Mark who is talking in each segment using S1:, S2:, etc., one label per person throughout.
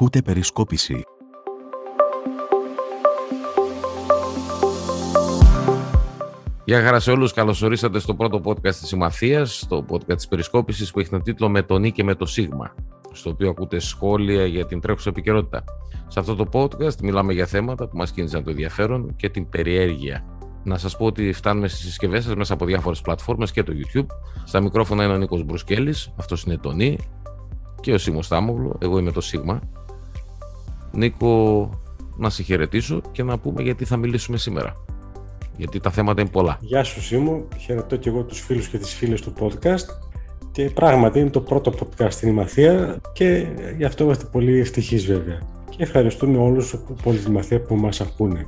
S1: Ακούτε περισκόπηση.
S2: Γεια χαρά σε όλους, καλώς ορίσατε στο πρώτο podcast της Συμμαθίας, το podcast της περισκόπησης που έχει τον τίτλο «Με τον Ή και με το Σίγμα», στο οποίο ακούτε σχόλια για την τρέχουσα επικαιρότητα. Σε αυτό το podcast μιλάμε για θέματα που μας κίνησαν το ενδιαφέρον και την περιέργεια. Να σας πω ότι φτάνουμε στις συσκευές σας μέσα από διάφορες πλατφόρμες και το YouTube. Στα μικρόφωνα είναι ο Νίκος Μπρουσκέλης, αυτός είναι το Νί και ο Σίμος Στάμογλου, εγώ είμαι το Σίγμα. Νίκο, να σε χαιρετήσω και να πούμε γιατί θα μιλήσουμε σήμερα. Γιατί τα θέματα είναι πολλά.
S3: Γεια σου Σίμω, χαιρετώ και εγώ τους φίλους και τις φίλες του podcast και πράγματι είναι το πρώτο podcast στην Ημαθία και γι' αυτό είμαστε πολύ ευτυχείς βέβαια. Και ευχαριστούμε όλους από τη Ημαθία που μας ακούνε.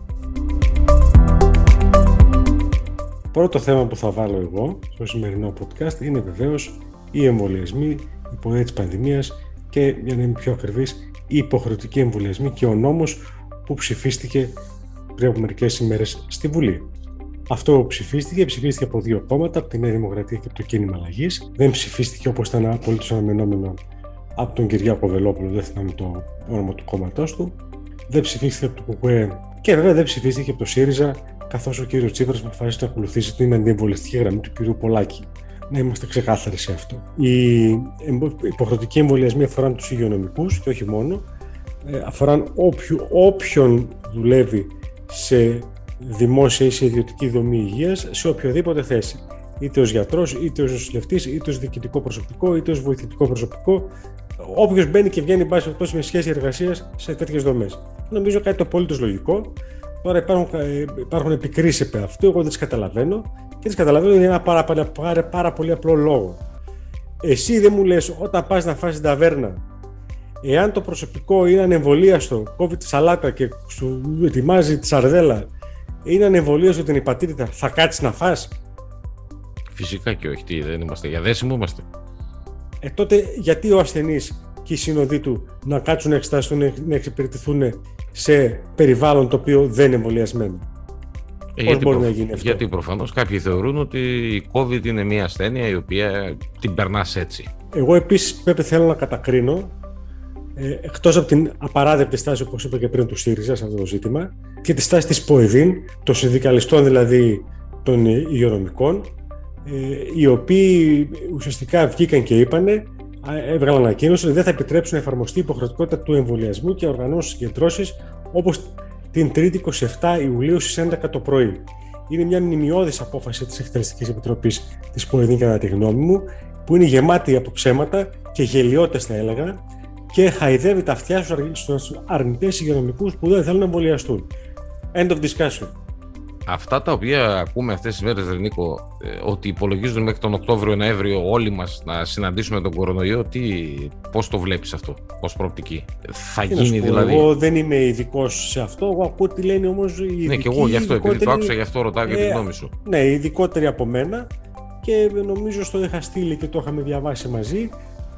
S3: Πρώτο θέμα που θα βάλω εγώ στο σημερινό podcast είναι βεβαίως οι εμβολιασμοί, η πορεία της πανδημίας και για να είμαι πιο ακριβής, οι υποχρεωτικοί εμβολιασμοί και ο νόμος που ψηφίστηκε πριν από μερικές ημέρες στη Βουλή. Αυτό ψηφίστηκε, ψηφίστηκε από δύο κόμματα, από τη Νέα Δημοκρατία και από το Κίνημα Αλλαγής. Δεν ψηφίστηκε όπως ήταν απολύτως αναμενόμενο από τον Κυριάκο Βελόπουλο, δεν θυμάμαι το όνομα του κόμματός του. Δεν ψηφίστηκε από το ΚΚΕ και βέβαια δεν ψηφίστηκε από το ΣΥΡΙΖΑ, καθώς ο κύριος Τσίπρας αποφάσισε να ακολουθήσει την αντιεμβολιστική γραμμή του κύριου Πολάκη. Να είμαστε ξεκάθαροι σε αυτό. Οι υποχρεωτικοί εμβολιασμοί αφορούν τους υγειονομικούς και όχι μόνο. Ε, αφορούν όποιον δουλεύει σε δημόσια ή σε ιδιωτική δομή υγείας σε οποιοδήποτε θέση. Είτε ως γιατρός, είτε ως νοσηλευτής, είτε ως διοικητικό προσωπικό, είτε ως βοηθητικό προσωπικό. Όποιος μπαίνει και βγαίνει, πάση περιπτώσει, με σχέση εργασίας σε τέτοιες δομές. Νομίζω κάτι το απολύτως λογικό. Τώρα υπάρχουν, ε, υπάρχουν επικρίσεις επί αυτού, εγώ δεν τις καταλαβαίνω και τι καταλαβαίνω για ένα πάρα, πάρα, πάρα, πάρα πολύ απλό λόγο. Εσύ δεν μου λες όταν πας να φας την ταβέρνα Εάν το προσωπικό είναι ανεμβολίαστο, κόβει τη σαλάτα και σου ετοιμάζει τη σαρδέλα, είναι ανεμβολίαστο την υπατήτητα, θα κάτσεις να φας;
S2: Φυσικά και όχι, τι, δεν είμαστε για δέσιμο είμαστε.
S3: Ε, τότε γιατί ο ασθενής και οι σύνοδοι του να κάτσουν να εξετάσουν, να εξυπηρετηθούν σε περιβάλλον το οποίο δεν είναι εμβολιασμένο;
S2: Ε, γιατί μπορεί να γίνει αυτό; Γιατί προφανώς κάποιοι θεωρούν ότι η COVID είναι μια ασθένεια η οποία την περνάς έτσι.
S3: Εγώ επίσης πρέπει θέλω να κατακρίνω ε, εκτός από την απαράδεκτη στάση, όπως είπα και πριν, του ΣΥΡΙΖΑ σε αυτό το ζήτημα και τη στάση της ΠΟΕΔΗΝ, των συνδικαλιστών δηλαδή των υγειονομικών, ε, οι οποίοι ουσιαστικά βγήκαν και είπανε, έβγαλαν ανακοίνωση ότι δεν θα επιτρέψουν να εφαρμοστεί η υποχρεωτικότητα του εμβολιασμού και οργανώσεις συγκεντρώσει όπως την 3η 27 Ιουλίου στις 11 το πρωί. Είναι μια μνημειώδης απόφαση της Εκτελεστικής Επιτροπής της ΠΟΕΔΗΝ, κατά τη γνώμη μου, που είναι γεμάτη από ψέματα και γελιότητε, θα έλεγα, και χαϊδεύει τα αυτιά στους αρνητές υγειονομικούς που δεν θέλουν να εμβολιαστούν. End of discussion.
S2: Αυτά τα οποία ακούμε αυτές τις μέρες, Ρενίκο, ε, ότι υπολογίζουν μέχρι τον Οκτώβριο-Νοέμβριο όλοι μας να συναντήσουμε τον κορονοϊό, τι, πώς το βλέπεις αυτό, ως προοπτική; Θα τι γίνει δηλαδή;
S3: Εγώ δεν είμαι ειδικός σε αυτό, εγώ ακούω τι λένε όμως οι ειδικοί.
S2: Ναι, και εγώ γι' αυτό, επειδή το άκουσα, γι' αυτό ρωτάω για την ε, γνώμη σου.
S3: Ναι, ειδικότεροι από μένα και νομίζω στο είχα στείλει και το είχαμε διαβάσει μαζί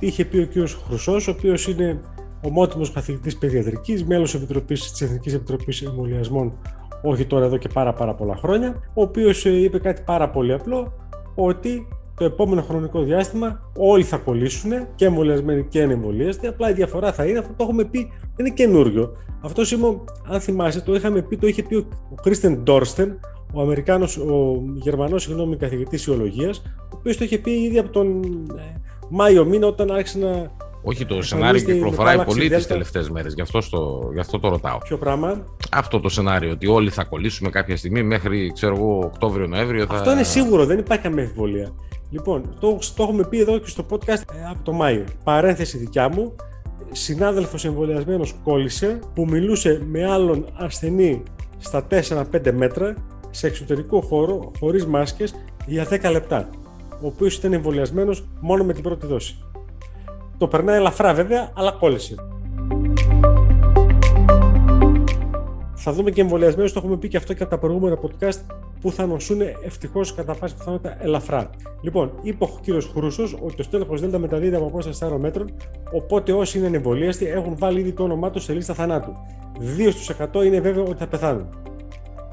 S3: είχε πει ο κ. Χρυσός, ο οποίος είναι ομότιμος καθηγητή παιδιατρικής, μέλος της Εθνικής Επιτροπής Εμβολιασμών, όχι τώρα εδώ και πάρα, πάρα πολλά χρόνια, ο οποίος ε, είπε κάτι πάρα πολύ απλό, ότι το επόμενο χρονικό διάστημα όλοι θα κολλήσουν και εμβολιασμένοι και ανεμβολίαστοι. Απλά η διαφορά θα είναι, αυτό το έχουμε πει, δεν είναι καινούριο. Αυτό σήμερα, αν θυμάσαι, το είχαμε πει, το είχε πει ο Κρίστεν Ντόρστεν, ο Αμερικάνος, ο Γερμανός, συγγνώμη, καθηγητής ιολογίας, ο οποίος το είχε πει ήδη από τον ε, Μάιο μήνα όταν άρχισε να.
S2: Όχι, το σενάριο κυκλοφοράει πολύ τις τελευταίες μέρες. Γι, αυτό γι' αυτό το ρωτάω.
S3: Ποιο πράγμα;
S2: Αυτό το σενάριο, ότι όλοι θα κολλήσουμε κάποια στιγμή μέχρι, ξέρω εγώ, Οκτώβριο-Νοέμβριο. Θα...
S3: Αυτό είναι σίγουρο, δεν υπάρχει καμία αμφιβολία. Λοιπόν, το, το έχουμε πει εδώ και στο podcast ε, από το Μάιο. Παρένθεση δικιά μου, συνάδελφος εμβολιασμένος κόλλησε που μιλούσε με άλλον ασθενή στα 4-5 μέτρα σε εξωτερικό χώρο, χωρίς μάσκες, για 10 λεπτά ο οποίος ήταν εμβολιασμένος μόνο με την πρώτη δόση. Το περνάει ελαφρά βέβαια, αλλά κόλλησε. Θα δούμε και εμβολιασμένους, το έχουμε πει και αυτό και από τα προηγούμενα podcast, που θα νοσούν ευτυχώς κατά πάση πιθανότητα ελαφρά. Λοιπόν, είπε ο κύριος Χρούσος ότι το στέλεχος Δέλτα μεταδίδεται από απόσταση 4 μέτρων, οπότε όσοι είναι εμβολίαστοι έχουν βάλει ήδη το όνομά τους σε λίστα θανάτου. 2 100 είναι βέβαιο ότι θα πεθάνουν.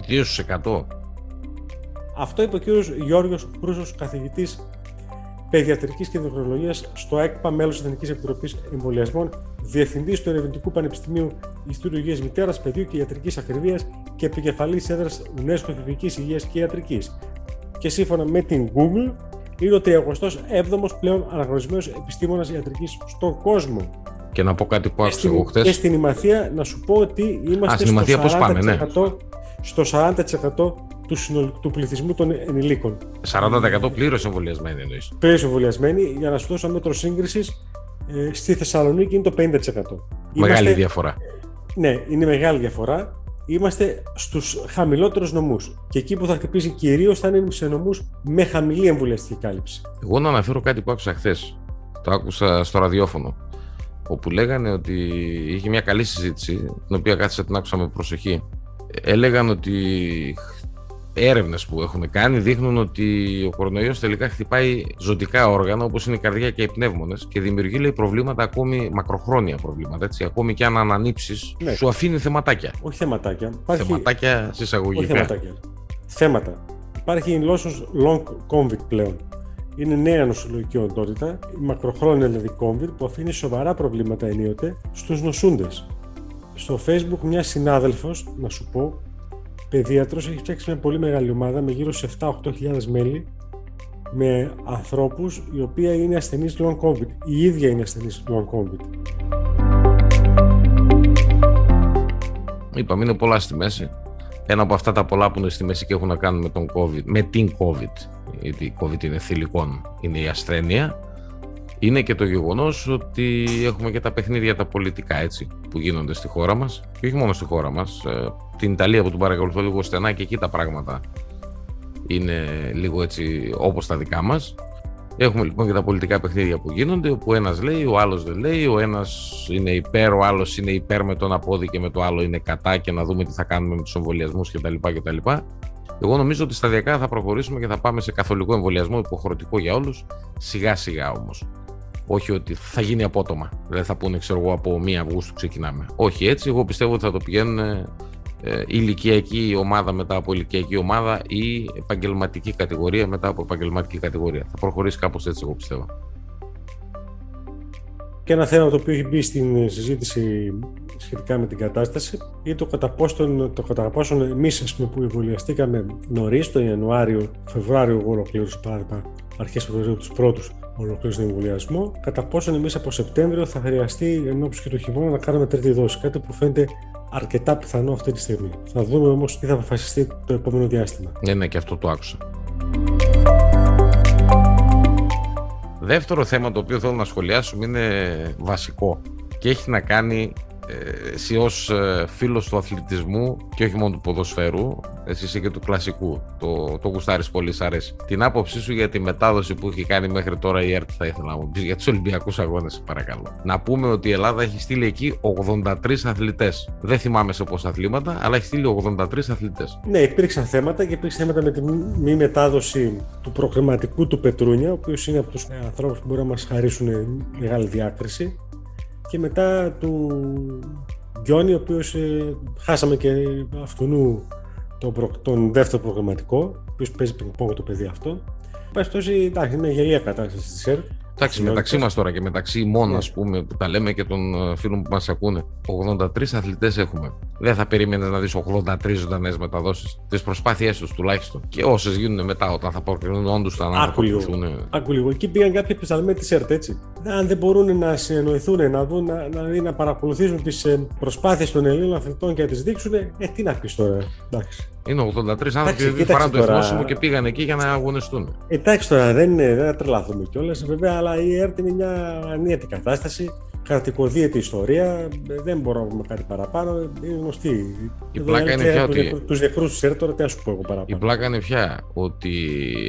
S2: 2 100.
S3: Αυτό είπε ο κύριος Γιώργος Χρούσος, καθηγητής Παιδιατρικής και Ενδοκρινολογία στο ΕΚΠΑ, μέλος της Εθνικής Επιτροπής Εμβολιασμών, διευθυντής του Ερευνητικού Πανεπιστημίου Ινστιτούτου Υγείας Μητέρας, Παιδιού και Ιατρικής Ακριβία και επικεφαλής έδρας UNESCO Εφηβική Υγείας και Ιατρικής. Και σύμφωνα με την Google, είναι ο 37ο πλέον αναγνωρισμένος επιστήμονας ιατρικής στον κόσμο.
S2: Και να πω κάτι που άκουσα εγώ χθες.
S3: Και στην Ημαθία να σου πω ότι είμαστε Α, στο, 40%, πάνε, ναι. στο 40% του, συνολικού, του πληθυσμού των ενηλίκων.
S2: 40% πλήρως εμβολιασμένοι εννοείς.
S3: Πλήρως εμβολιασμένοι, για να σου δώσω μέτρο σύγκρισης, ε, στη Θεσσαλονίκη είναι το 50%.
S2: Μεγάλη Είμαστε, διαφορά.
S3: Ναι, είναι μεγάλη διαφορά. Είμαστε στους χαμηλότερους νομούς. Και εκεί που θα χτυπήσει κυρίως θα είναι σε νομούς με χαμηλή εμβολιαστική κάλυψη.
S2: Εγώ να αναφέρω κάτι που άκουσα χθες. Το άκουσα στο ραδιόφωνο. Όπου λέγανε ότι είχε μια καλή συζήτηση, την οποία κάθισα την άκουσα με προσοχή. Έλεγαν ότι έρευνες που έχουν κάνει δείχνουν ότι ο κορονοϊός τελικά χτυπάει ζωτικά όργανα όπως είναι η καρδιά και οι πνεύμονες και δημιουργεί λέει, προβλήματα ακόμη μακροχρόνια προβλήματα. Έτσι, ακόμη και αν ανανύψεις, ναι. σου αφήνει θεματάκια.
S3: Όχι θεματάκια.
S2: Υπάρχει... Θεματάκια συσσαγωγικά. Όχι θεματάκια.
S3: Θέματα. Υπάρχει η νόσο long COVID πλέον. Είναι νέα νοσολογική οντότητα, η μακροχρόνια δηλαδή COVID, που αφήνει σοβαρά προβλήματα ενίοτε στους νοσούντες. Στο Facebook μια συνάδελφος, να σου πω, παιδίατρος έχει φτιάξει μια πολύ μεγάλη ομάδα με γύρω σε 7-8 μέλη με ανθρώπους οι οποίοι είναι ασθενείς long COVID. Η ίδια είναι ασθενείς long COVID.
S2: Είπαμε, είναι πολλά στη μέση. Ένα από αυτά τα πολλά που είναι στη μέση και έχουν να κάνουν με, τον COVID, με την COVID, γιατί η COVID είναι θηλυκόν, είναι η ασθένεια, είναι και το γεγονός ότι έχουμε και τα παιχνίδια τα πολιτικά έτσι, που γίνονται στη χώρα μας και όχι μόνο στη χώρα μας, ε, την Ιταλία που την παρακολουθώ λίγο στενά και εκεί τα πράγματα είναι λίγο έτσι όπως τα δικά μας. Έχουμε λοιπόν και τα πολιτικά παιχνίδια που γίνονται, όπου ένας λέει, ο άλλος δεν λέει, ο ένας είναι υπέρ, ο άλλος είναι υπέρ με τον απόδι και με το άλλο είναι κατά και να δούμε τι θα κάνουμε με τους εμβολιασμούς κτλ. κτλ. Εγώ νομίζω ότι σταδιακά θα προχωρήσουμε και θα πάμε σε καθολικό εμβολιασμό υποχρεωτικό για όλους, σιγά σιγά όμως. Όχι ότι θα γίνει απότομα. Δεν θα πούνε, ξέρω εγώ, από 1 Αυγούστου ξεκινάμε. Όχι έτσι. Εγώ πιστεύω ότι θα το πηγαίνουν ε, ηλικιακή ομάδα μετά από ηλικιακή ομάδα ή επαγγελματική κατηγορία μετά από επαγγελματική κατηγορία. Θα προχωρήσει κάπως έτσι, εγώ πιστεύω.
S3: Και ένα θέμα το οποίο έχει μπει στην συζήτηση σχετικά με την κατάσταση είναι το κατά πόσον, το κατά πόσον εμείς που εμβολιαστήκαμε νωρίς, τον Ιανουάριο, Φεβρουάριο, εγώ ολοκλήρωσα παράδειγμα αρχές Φεβρουαρίου τους πρώτους ολοκλήρωσε τον εμβολιασμό, κατά πόσον εμείς από Σεπτέμβριο θα χρειαστεί εν και το χειμώνα να κάνουμε τρίτη δόση. Κάτι που φαίνεται αρκετά πιθανό αυτή τη στιγμή. Θα δούμε όμως τι θα αποφασιστεί το επόμενο διάστημα.
S2: Ναι, ναι, και αυτό το άκουσα. Δεύτερο θέμα το οποίο θέλω να σχολιάσουμε είναι βασικό και έχει να κάνει ε, εσύ ως ε, φίλος του αθλητισμού και όχι μόνο του ποδοσφαίρου, εσύ είσαι και του κλασικού, το, το γουστάρεις πολύ, σ' αρέσει. Την άποψή σου για τη μετάδοση που έχει κάνει μέχρι τώρα η ΕΡΤ θα ήθελα να μου πεις για τους Ολυμπιακούς Αγώνες, παρακαλώ. Να πούμε ότι η Ελλάδα έχει στείλει εκεί 83 αθλητές. Δεν θυμάμαι σε πόσα αθλήματα, αλλά έχει στείλει 83 αθλητές.
S3: Ναι, υπήρξαν θέματα και υπήρξαν θέματα με τη μη μετάδοση του προκριματικού του Πετρούνια, ο οποίος είναι από τους ανθρώπους που μπορεί να μας χαρίσουν μεγάλη διάκριση και μετά του Γκιόνι, ο οποίος ε, χάσαμε και αυτού τον, τον δεύτερο προγραμματικό, ο οποίος παίζει πινκ το παιδί αυτό. Πάση εντάξει, είναι γελία κατάσταση στη ΣΕΡ.
S2: Εντάξει, μεταξύ μας τώρα και μεταξύ μόνο, ας πούμε, που τα λέμε και των ε, φίλων που μας ακούνε, 83 αθλητές έχουμε. Δεν θα περίμενε να δεις 83 ζωντανές μεταδόσεις. Τις προσπάθειές τους τουλάχιστον. Και όσες γίνουν μετά, όταν θα προκρίνουν όντως τα να
S3: Άκου λίγο. Άκου λίγο. Εκεί πήγαν κάποιοι επισταλμένοι τη ΕΡΤ, έτσι. Αν δεν μπορούν να συνεννοηθούν, να δουν, να, να, να παρακολουθήσουν τις ε, προσπάθειες των Ελλήνων αθλητών και να τις δείξουν, ε, τι να πεις τώρα. Εντάξει.
S2: Είναι 83 άνθρωποι που φοράνε το εθνόσημο και πήγαν εκεί για να αγωνιστούν.
S3: Εντάξει τώρα, δεν, είναι, δεν θα τρελαθούμε κιόλας βέβαια, αλλά η ΕΡΤ είναι μια ανίατη κατάσταση κρατικοδίαιτη ιστορία. Δεν μπορώ να πούμε κάτι παραπάνω. Είναι γνωστή.
S2: Η πλάκα είναι πια ότι.
S3: Τους νεκρούς της ΕΡΤ, τώρα τι να σου πω εγώ παραπάνω.
S2: Η πλάκα είναι πια ότι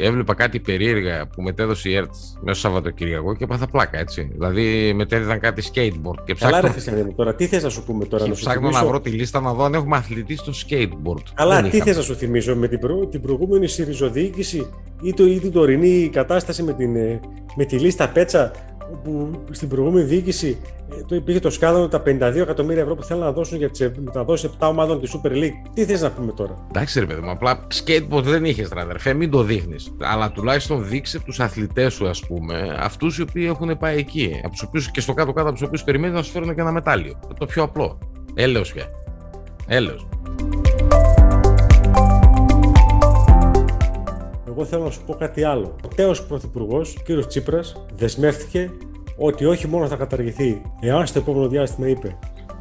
S2: έβλεπα κάτι περίεργα που μετέδωσε η ΕΡΤ μέσα Σαββατοκυριακό και έπαθα πλάκα έτσι. Δηλαδή μετέδιδαν κάτι skateboard. Και
S3: ψάχνω... Καλά, ρε τώρα, τι θες να σου πούμε τώρα. Και να
S2: ψάχνω θυμίσω... να βρω τη λίστα να δω αν έχουμε αθλητής στο skateboard.
S3: Καλά, τι θες να σου θυμίσω με την, προ... την προηγούμενη Σιριζοδιοίκηση ή το, ή την τωρινή κατάσταση με, την, ε, με τη λίστα Πέτσα όπου στην προηγούμενη διοίκηση ε, το υπήρχε το σκάνδαλο τα 52 εκατομμύρια ευρώ που θέλουν να δώσουν για τις μεταδόσει 7 ομάδων τη Super League. Τι θες να πούμε τώρα;
S2: Εντάξει, ρε παιδί μου, απλά skateboard δεν είχες αδερφέ, μην το δείχνεις. Αλλά τουλάχιστον δείξε τους αθλητές σου, ας πούμε, αυτούς οι οποίοι έχουν πάει εκεί. Από τους οποίους, και στο κάτω-κάτω από τους οποίους περιμένεις να σου φέρουν και ένα μετάλλιο. Το πιο απλό. Έλεος πια. Έλεος.
S3: Εγώ θέλω να σου πω κάτι άλλο. Ο τέος πρωθυπουργός, ο κύριος Τσίπρας, δεσμεύτηκε ότι όχι μόνο θα καταργηθεί, εάν στο επόμενο διάστημα είπε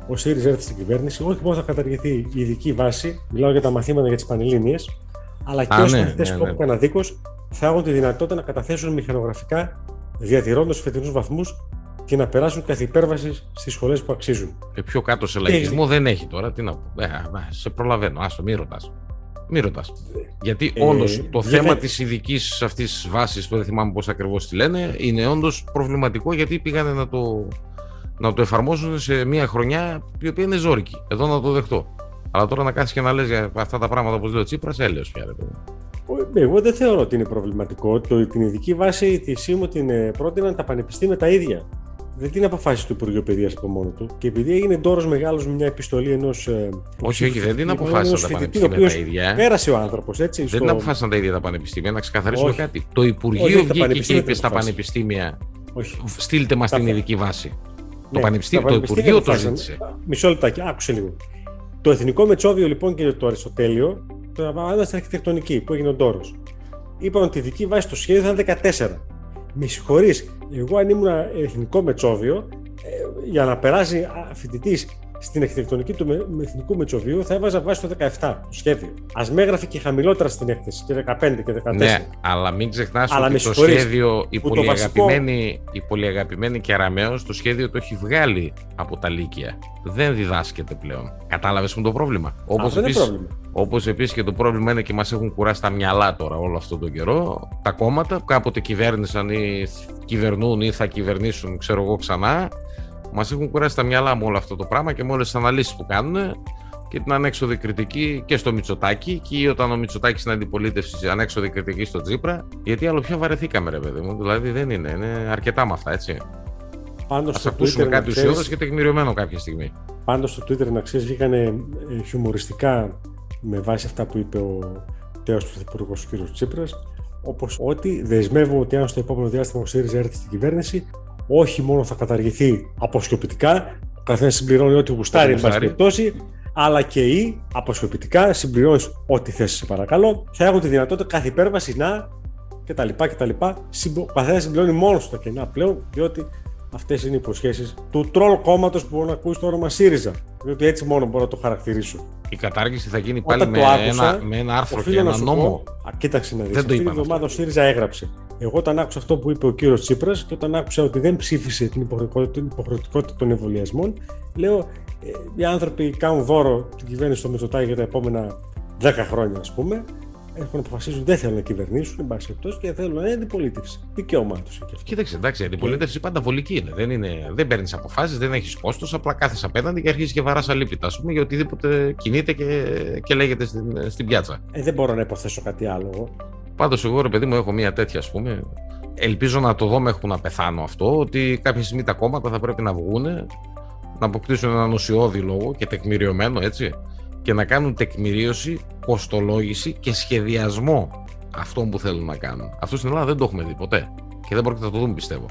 S3: ο ΣΥΡΙΖΑ έρθει στην κυβέρνηση, όχι μόνο θα καταργηθεί η ειδική βάση, μιλάω για τα μαθήματα για τις Πανελλήνιες, αλλά και όσοι μαθητέ ναι, ναι, ναι. δίκο θα έχουν τη δυνατότητα να καταθέσουν μηχανογραφικά διατηρώντας φετινούς βαθμούς και να περάσουν καθ' υπέρβαση στις σχολές που αξίζουν.
S2: Και πιο κάτω σε λαϊκισμό δεν έχει τώρα. Τι να πω. Ε, σε προλαβαίνω. Άστο, μη ρωτάς. Μη ρωτάς. Γιατί ε, όντως το θέμα της ειδικής αυτής βάσης, που δεν θυμάμαι πώς ακριβώς τη λένε, είναι όντως προβληματικό γιατί πήγανε να το, να το εφαρμόσουν σε μια χρονιά η οποία είναι ζώρικη. Εδώ να το δεχτώ. Αλλά τώρα να κάθει και να λες για αυτά τα πράγματα όπως λέει ο Τσίπρας, έλεος πια.
S3: Εγώ δεν θεωρώ ότι είναι προβληματικό. Το, την ειδική βάση της ΣΥΜΟ την ε, πρότειναν τα πανεπιστήμια τα ίδια δεν την αποφάσισε το Υπουργείο Παιδείας από μόνο του. Και επειδή έγινε ντόρος μεγάλος με μια επιστολή ενός.
S2: Ε, όχι, όχι, δεν την αποφάσισαν τα πανεπιστήμια τα ίδια.
S3: Πέρασε ο άνθρωπος, έτσι.
S2: Δεν την αποφάσισαν τα ίδια τα πανεπιστήμια. Να ξεκαθαρίσουμε κάτι. Το Υπουργείο βγήκε και είπε στα πανεπιστήμια. Όχι. Στείλτε μας την ειδική βάση. Το ναι, πανεπιστήμιο, το Υπουργείο το ζήτησε.
S3: Μισό λεπτάκι, άκουσε λίγο. Το Εθνικό Μετσόβιο λοιπόν και το Αριστοτέλειο το έβαλαν στην αρχιτεκτονική που έγινε ο ντόρος. Είπαν ότι η ειδική βάση στο σχέδιο θα είναι 14 με συγχωρείς, εγώ αν ήμουν εθνικό Μετσόβιο, ε, για να περάσει φοιτητή στην αρχιτεκτονική του Εθνικού Μετσοβίου θα έβαζα βάση το 17 το σχέδιο. Α με έγραφε και χαμηλότερα στην έκθεση και 15 και 14.
S2: Ναι, αλλά μην ξεχνάς ότι το σχέδιο, η πολυαγαπημένη, η πολυαγαπημένη Κεραμαίο, το σχέδιο το έχει βγάλει από τα Λύκεια. Δεν διδάσκεται πλέον. Κατάλαβες μου το πρόβλημα;
S3: Όπως επίση
S2: όπως επίσης και το πρόβλημα είναι και μας έχουν κουράσει τα μυαλά τώρα όλο αυτό τον καιρό. Τα κόμματα που κάποτε κυβέρνησαν ή κυβερνούν ή θα κυβερνήσουν, ξέρω εγώ ξανά, Μας έχουν κουράσει τα μυαλά μου όλο αυτό το πράγμα και με όλες τις αναλύσεις που κάνουν και την ανέξοδη κριτική και στο Μητσοτάκι και όταν ο Μητσοτάκης στην αντιπολίτευσης ανέξοδη κριτική στο Τζίπρα. Γιατί άλλο πια βαρεθήκαμε, ρε παιδί μου. Δηλαδή δεν είναι, είναι αρκετά με αυτά, έτσι. Πάντως Ας ακούσουμε Twitter, κάτι ουσιώδες και τεκμηριωμένο κάποια στιγμή.
S3: Πάντως στο Twitter να ξέρεις, βγήκαν ε, χιουμοριστικά με βάση αυτά που είπε ο τέος πρωθυπουργός κ. Τσίπρας, όπως ότι δεσμεύω ότι αν στο επόμενο διάστημα ο ΣΥΡΙΖΑ έρθει στην κυβέρνηση, όχι μόνο θα καταργηθεί αποσιοποιητικά, ο καθένας συμπληρώνει ό,τι γουστάρει, εν πάση περιπτώσει, αλλά και ή αποσιοποιητικά συμπληρώνεις ό,τι θες, σε παρακαλώ, θα έχουν τη δυνατότητα κάθε υπέρβαση να κτλ. κτλ. Ο καθένας συμπληρώνει μόνος τα κενά πλέον, διότι αυτές είναι οι υποσχέσεις του τρόλ κόμματος που μπορεί να ακούσει το όνομα ΣΥΡΙΖΑ. Διότι έτσι μόνο μπορώ να το χαρακτηρίσω.
S2: Η κατάργηση θα γίνει πάλι με, ένα, με ένα άρθρο και ένα νόμο.
S3: Πω, α, κοίταξε να δεις. Αυτή τη εβδομάδα ο ΣΥΡΙΖΑ έγραψε. Εγώ όταν άκουσα αυτό που είπε ο κύριος Τσίπρας και όταν άκουσα ότι δεν ψήφισε την υποχρεωτικότητα των εμβολιασμών, λέω ε, οι άνθρωποι κάνουν δώρο την κυβέρνηση στο Μητσοτάκη για τα επόμενα 10 χρόνια, ας πούμε, έχουν αποφασίσει δεν θέλουν να κυβερνήσουν, εν πάση περιπτώσει, και θέλουν να είναι αντιπολίτευση. Δικαίωμά τους
S2: έχει αυτό. Κοίταξε, εντάξει, η αντιπολίτευση πάντα βολική είναι. Δεν, είναι, δεν παίρνεις αποφάσεις, δεν έχεις κόστος, απλά κάθεσαι απέναντι και αρχίζεις και βαράς αλήπητα, ας πούμε, για οτιδήποτε κινείται και, και λέγεται στην, στην πιάτσα.
S3: Ε, δεν μπορώ να υποθέσω κάτι άλλο.
S2: Πάντως, εγώ ρε παιδί μου, έχω μία τέτοια, ας πούμε. Ελπίζω να το δω μέχρι να πεθάνω αυτό, ότι κάποια στιγμή τα κόμματα θα πρέπει να βγουν, να αποκτήσουν έναν ουσιώδη λόγο και τεκμηριωμένο έτσι, και να κάνουν τεκμηρίωση, κοστολόγηση και σχεδιασμό αυτών που θέλουν να κάνουν. Αυτό στην Ελλάδα δεν το έχουμε δει ποτέ. Και δεν πρόκειται να το δούμε, πιστεύω.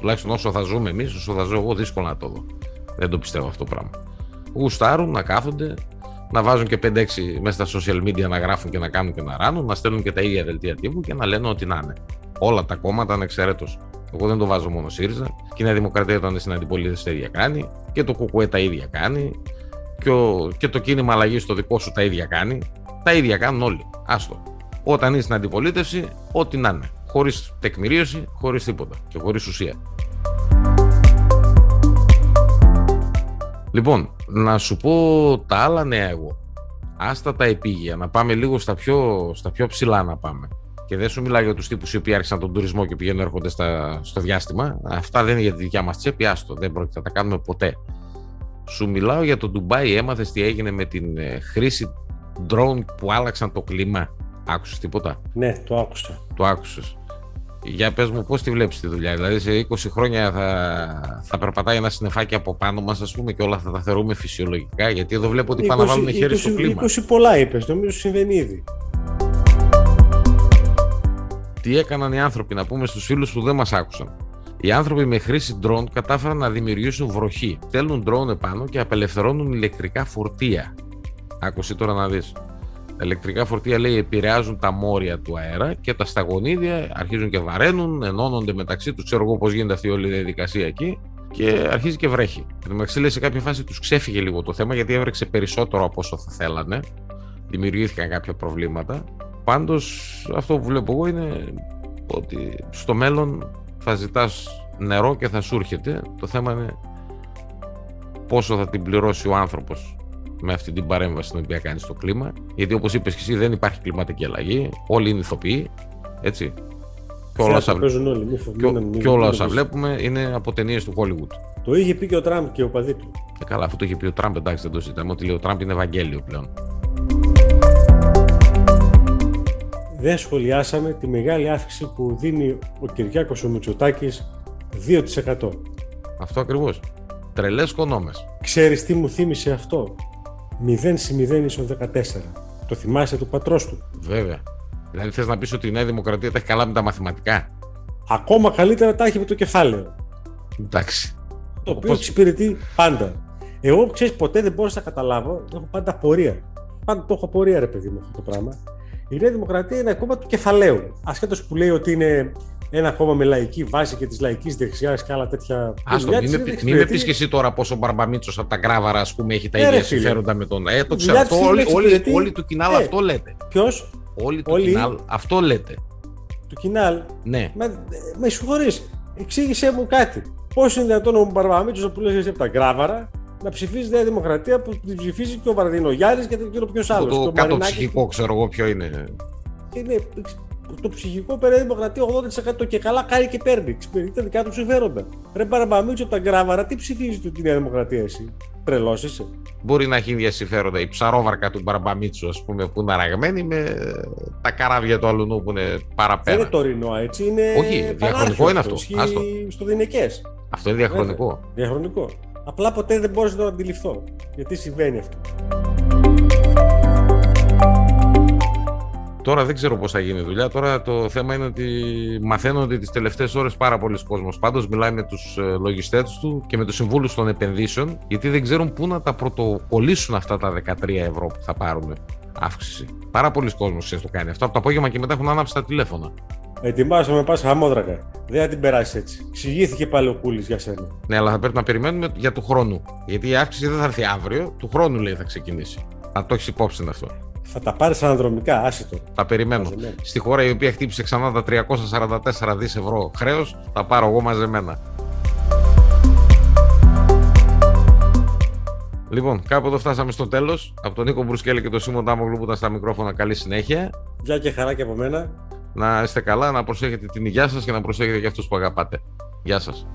S2: Τουλάχιστον όσο θα ζούμε εμείς, όσο θα ζω εγώ, δύσκολο να το δω. Δεν το πιστεύω αυτό το πράγμα. Γουστάρουν να κάθονται, να βάζουν και 5-6 μέσα στα social media να γράφουν και να κάνουν και να ράνουν, να στέλνουν και τα ίδια δελτία τύπου και να λένε ότι να είναι. Όλα τα κόμματα ανεξαιρέτω. Εγώ δεν το βάζω μόνο ΣΥΡΙΖΑ. Και η Νέα Δημοκρατία όταν είναι στην αντιπολίτευση τα ίδια κάνει. Και το ΚΚΕ τα ίδια κάνει και, ο, και το κίνημα αλλαγής στο δικό σου τα ίδια κάνει. Τα ίδια κάνουν όλοι. Άστο. Όταν είσαι στην αντιπολίτευση, ό,τι να είναι. Χωρίς τεκμηρίωση, χωρίς τίποτα και χωρίς ουσία. Λοιπόν, να σου πω τα άλλα νέα εγώ. Άστα τα επίγεια, να πάμε λίγο στα πιο, στα πιο ψηλά να πάμε. Και δεν σου μιλάω για τους τύπους οι οποίοι άρχισαν τον τουρισμό και πηγαίνουν έρχονται στα, στο διάστημα. Αυτά δεν είναι για τη δικιά μας τσέπη, άστο. Δεν πρόκειται να τα κάνουμε ποτέ. Σου μιλάω για το Ντουμπάι, έμαθες τι έγινε με την ε, χρήση drone που άλλαξαν το κλίμα. Άκουσες τίποτα;
S3: Ναι, το άκουσα.
S2: Το άκουσες. Για πες μου πώς τη βλέπεις τη δουλειά, δηλαδή σε 20 χρόνια θα, θα περπατάει ένα συννεφάκι από πάνω μας ας πούμε και όλα θα τα θεωρούμε φυσιολογικά; Γιατί εδώ βλέπω ότι πάνε να βάλουν χέρι στο κλίμα.
S3: 20 πολλά είπες, νομίζω συμβαίνει ήδη.
S2: Τι έκαναν οι άνθρωποι να πούμε στους φίλους που δεν μας άκουσαν; Οι άνθρωποι με χρήση drone κατάφεραν να δημιουργήσουν βροχή. Στέλνουν drone επάνω και απελευθερώνουν ηλεκτρικά φορτία. Άκουσε τώρα να δεις. Τα ηλεκτρικά φορτία λέει επηρεάζουν τα μόρια του αέρα και τα σταγονίδια αρχίζουν και βαραίνουν, ενώνονται μεταξύ τους. Ξέρω εγώ πώς γίνεται αυτή η όλη η διαδικασία εκεί και αρχίζει και βρέχει. Εν τω μεταξύ, σε κάποια φάση τους ξέφυγε λίγο το θέμα γιατί έβρεξε περισσότερο από όσο θα θέλανε. Δημιουργήθηκαν κάποια προβλήματα. Πάντως, αυτό που βλέπω εγώ είναι ότι στο μέλλον θα ζητάς νερό και θα σου έρχεται. Το θέμα είναι πόσο θα την πληρώσει ο άνθρωπος με αυτή την παρέμβαση την οποία κάνεις στο κλίμα. Γιατί όπως είπες και εσύ, δεν υπάρχει κλιματική αλλαγή. Όλοι είναι ηθοποιοί. Έτσι. Και όλα, όσα... και, όλα όσα βλέπουμε είναι από ταινίες του Hollywood.
S3: Το είχε πει και ο Τραμπ και ο παδί του.
S2: Ε, καλά, αυτό το είχε πει ο Τραμπ, εντάξει, δεν το συζητάμε. Ότι λέει ο Τραμπ είναι Ευαγγέλιο πλέον.
S3: Δεν σχολιάσαμε τη μεγάλη αύξηση που δίνει ο Κυριάκος ο Μητσοτάκης 2%.
S2: Αυτό ακριβώς. Τρελές κονόμες.
S3: Ξέρεις τι μου θύμισε αυτό; 0 συ 0 ίσον 14. Το θυμάσαι του πατρός του.
S2: Βέβαια. Δηλαδή θες να πεις ότι η Νέα Δημοκρατία τα έχει καλά με τα μαθηματικά;
S3: Ακόμα καλύτερα τα έχει με το κεφάλαιο.
S2: Εντάξει.
S3: Το οποίο Όπως... εξυπηρετεί πάντα. Εγώ ξέρεις, ποτέ δεν μπορούσα να καταλάβω. Έχω πάντα πορεία. Πάντα το έχω πορεία, ρε παιδί μου, αυτό το πράγμα. Η Νέα Δημοκρατία είναι κόμμα του κεφαλαίου. Ασχέτως που λέει ότι είναι ένα κόμμα με λαϊκή βάση και της λαϊκής δεξιάς και άλλα τέτοια.
S2: Άστο, μην, με, μην με πεις και εσύ τώρα πόσο Μπαρμπαμίτσος από τα γκράβαρα ας πούμε, έχει τα ε, ίδια συμφέροντα με τον. Ε, το ξέρω. Αυτό, όλοι, όλοι, όλοι, του κοινάλ ε, αυτό λέτε.
S3: Ποιος;
S2: Όλοι του όλοι... κοινάλ αυτό λέτε.
S3: Του κοινάλ.
S2: Ναι.
S3: Με, με συγχωρείς. Εξήγησέ μου κάτι. Πώς είναι δυνατόν ο Μπαρμπαμίτσος που λέει από τα γκράβαρα να ψηφίζει Νέα Δημοκρατία που την ψηφίζει και ο Βαρδίνο Γιάννη και δεν ποιος άλλος.
S2: Το, το κάτω ψυχικό, ξέρω εγώ ποιο είναι.
S3: Είναι το ψυχικό πέρα δημοκρατία 80% και καλά κάνει και παίρνει. Εξυπηρετεί τα δικά του συμφέροντα. Ρε παραμπαμίτσο από τα γκράβαρα, τι ψηφίζεις του τη Νέα Δημοκρατία εσύ; Τρελός είσαι.
S2: Μπορεί να έχει ίδια συμφέροντα. Η ψαρόβαρκα του Μπαρμπαμίτσου, ας πούμε, που είναι αραγμένη με τα καράβια του αλουνού που είναι παραπέρα.
S3: Δεν είναι τωρινό, έτσι. Είναι
S2: Όχι, διαχρονικό είναι αυτό.
S3: Άστο. Στο Δινεκές.
S2: Αυτό είναι διαχρονικό.
S3: Διαχρονικό. Απλά ποτέ δεν μπορούσα να το αντιληφθώ. Γιατί συμβαίνει αυτό.
S2: Τώρα δεν ξέρω πώς θα γίνει η δουλειά. Τώρα το θέμα είναι ότι μαθαίνω ότι τις τελευταίες ώρες πάρα πολλοί κόσμος πάντως μιλάει με τους ε, λογιστές του και με τους συμβούλους των επενδύσεων, γιατί δεν ξέρουν πού να τα πρωτοκολλήσουν αυτά τα 13 ευρώ που θα πάρουν αύξηση. Πάρα πολλοί κόσμος ξέρει το κάνει αυτό. Από το απόγευμα και μετά έχουν ανάψει τα τηλέφωνα.
S3: Ετοιμάσαμε, πας χαμόδρακα. Δεν θα την περάσεις έτσι. Ξηγήθηκε πάλι ο Κούλης για σένα.
S2: Ναι, αλλά θα πρέπει να περιμένουμε για του χρόνου. Γιατί η αύξηση δεν θα έρθει αύριο, του χρόνου λέει θα ξεκινήσει. Να το έχεις υπόψη αυτό.
S3: Θα τα πάρεις αναδρομικά, άσυτο.
S2: Θα περιμένω. Στη χώρα η οποία χτύπησε ξανά τα 344 δις ευρώ χρέος, θα πάρω εγώ μαζεμένα. Λοιπόν, κάπου εδώ φτάσαμε στο τέλος. Από τον Νίκο Μπρουσκέλη και τον Σίμον Τάμογλου που ήταν στα μικρόφωνα, καλή συνέχεια.
S3: Γεια και χαρά και από μένα.
S2: Να είστε καλά, να προσέχετε την υγεία σας και να προσέχετε και αυτούς που αγαπάτε. Γεια σας.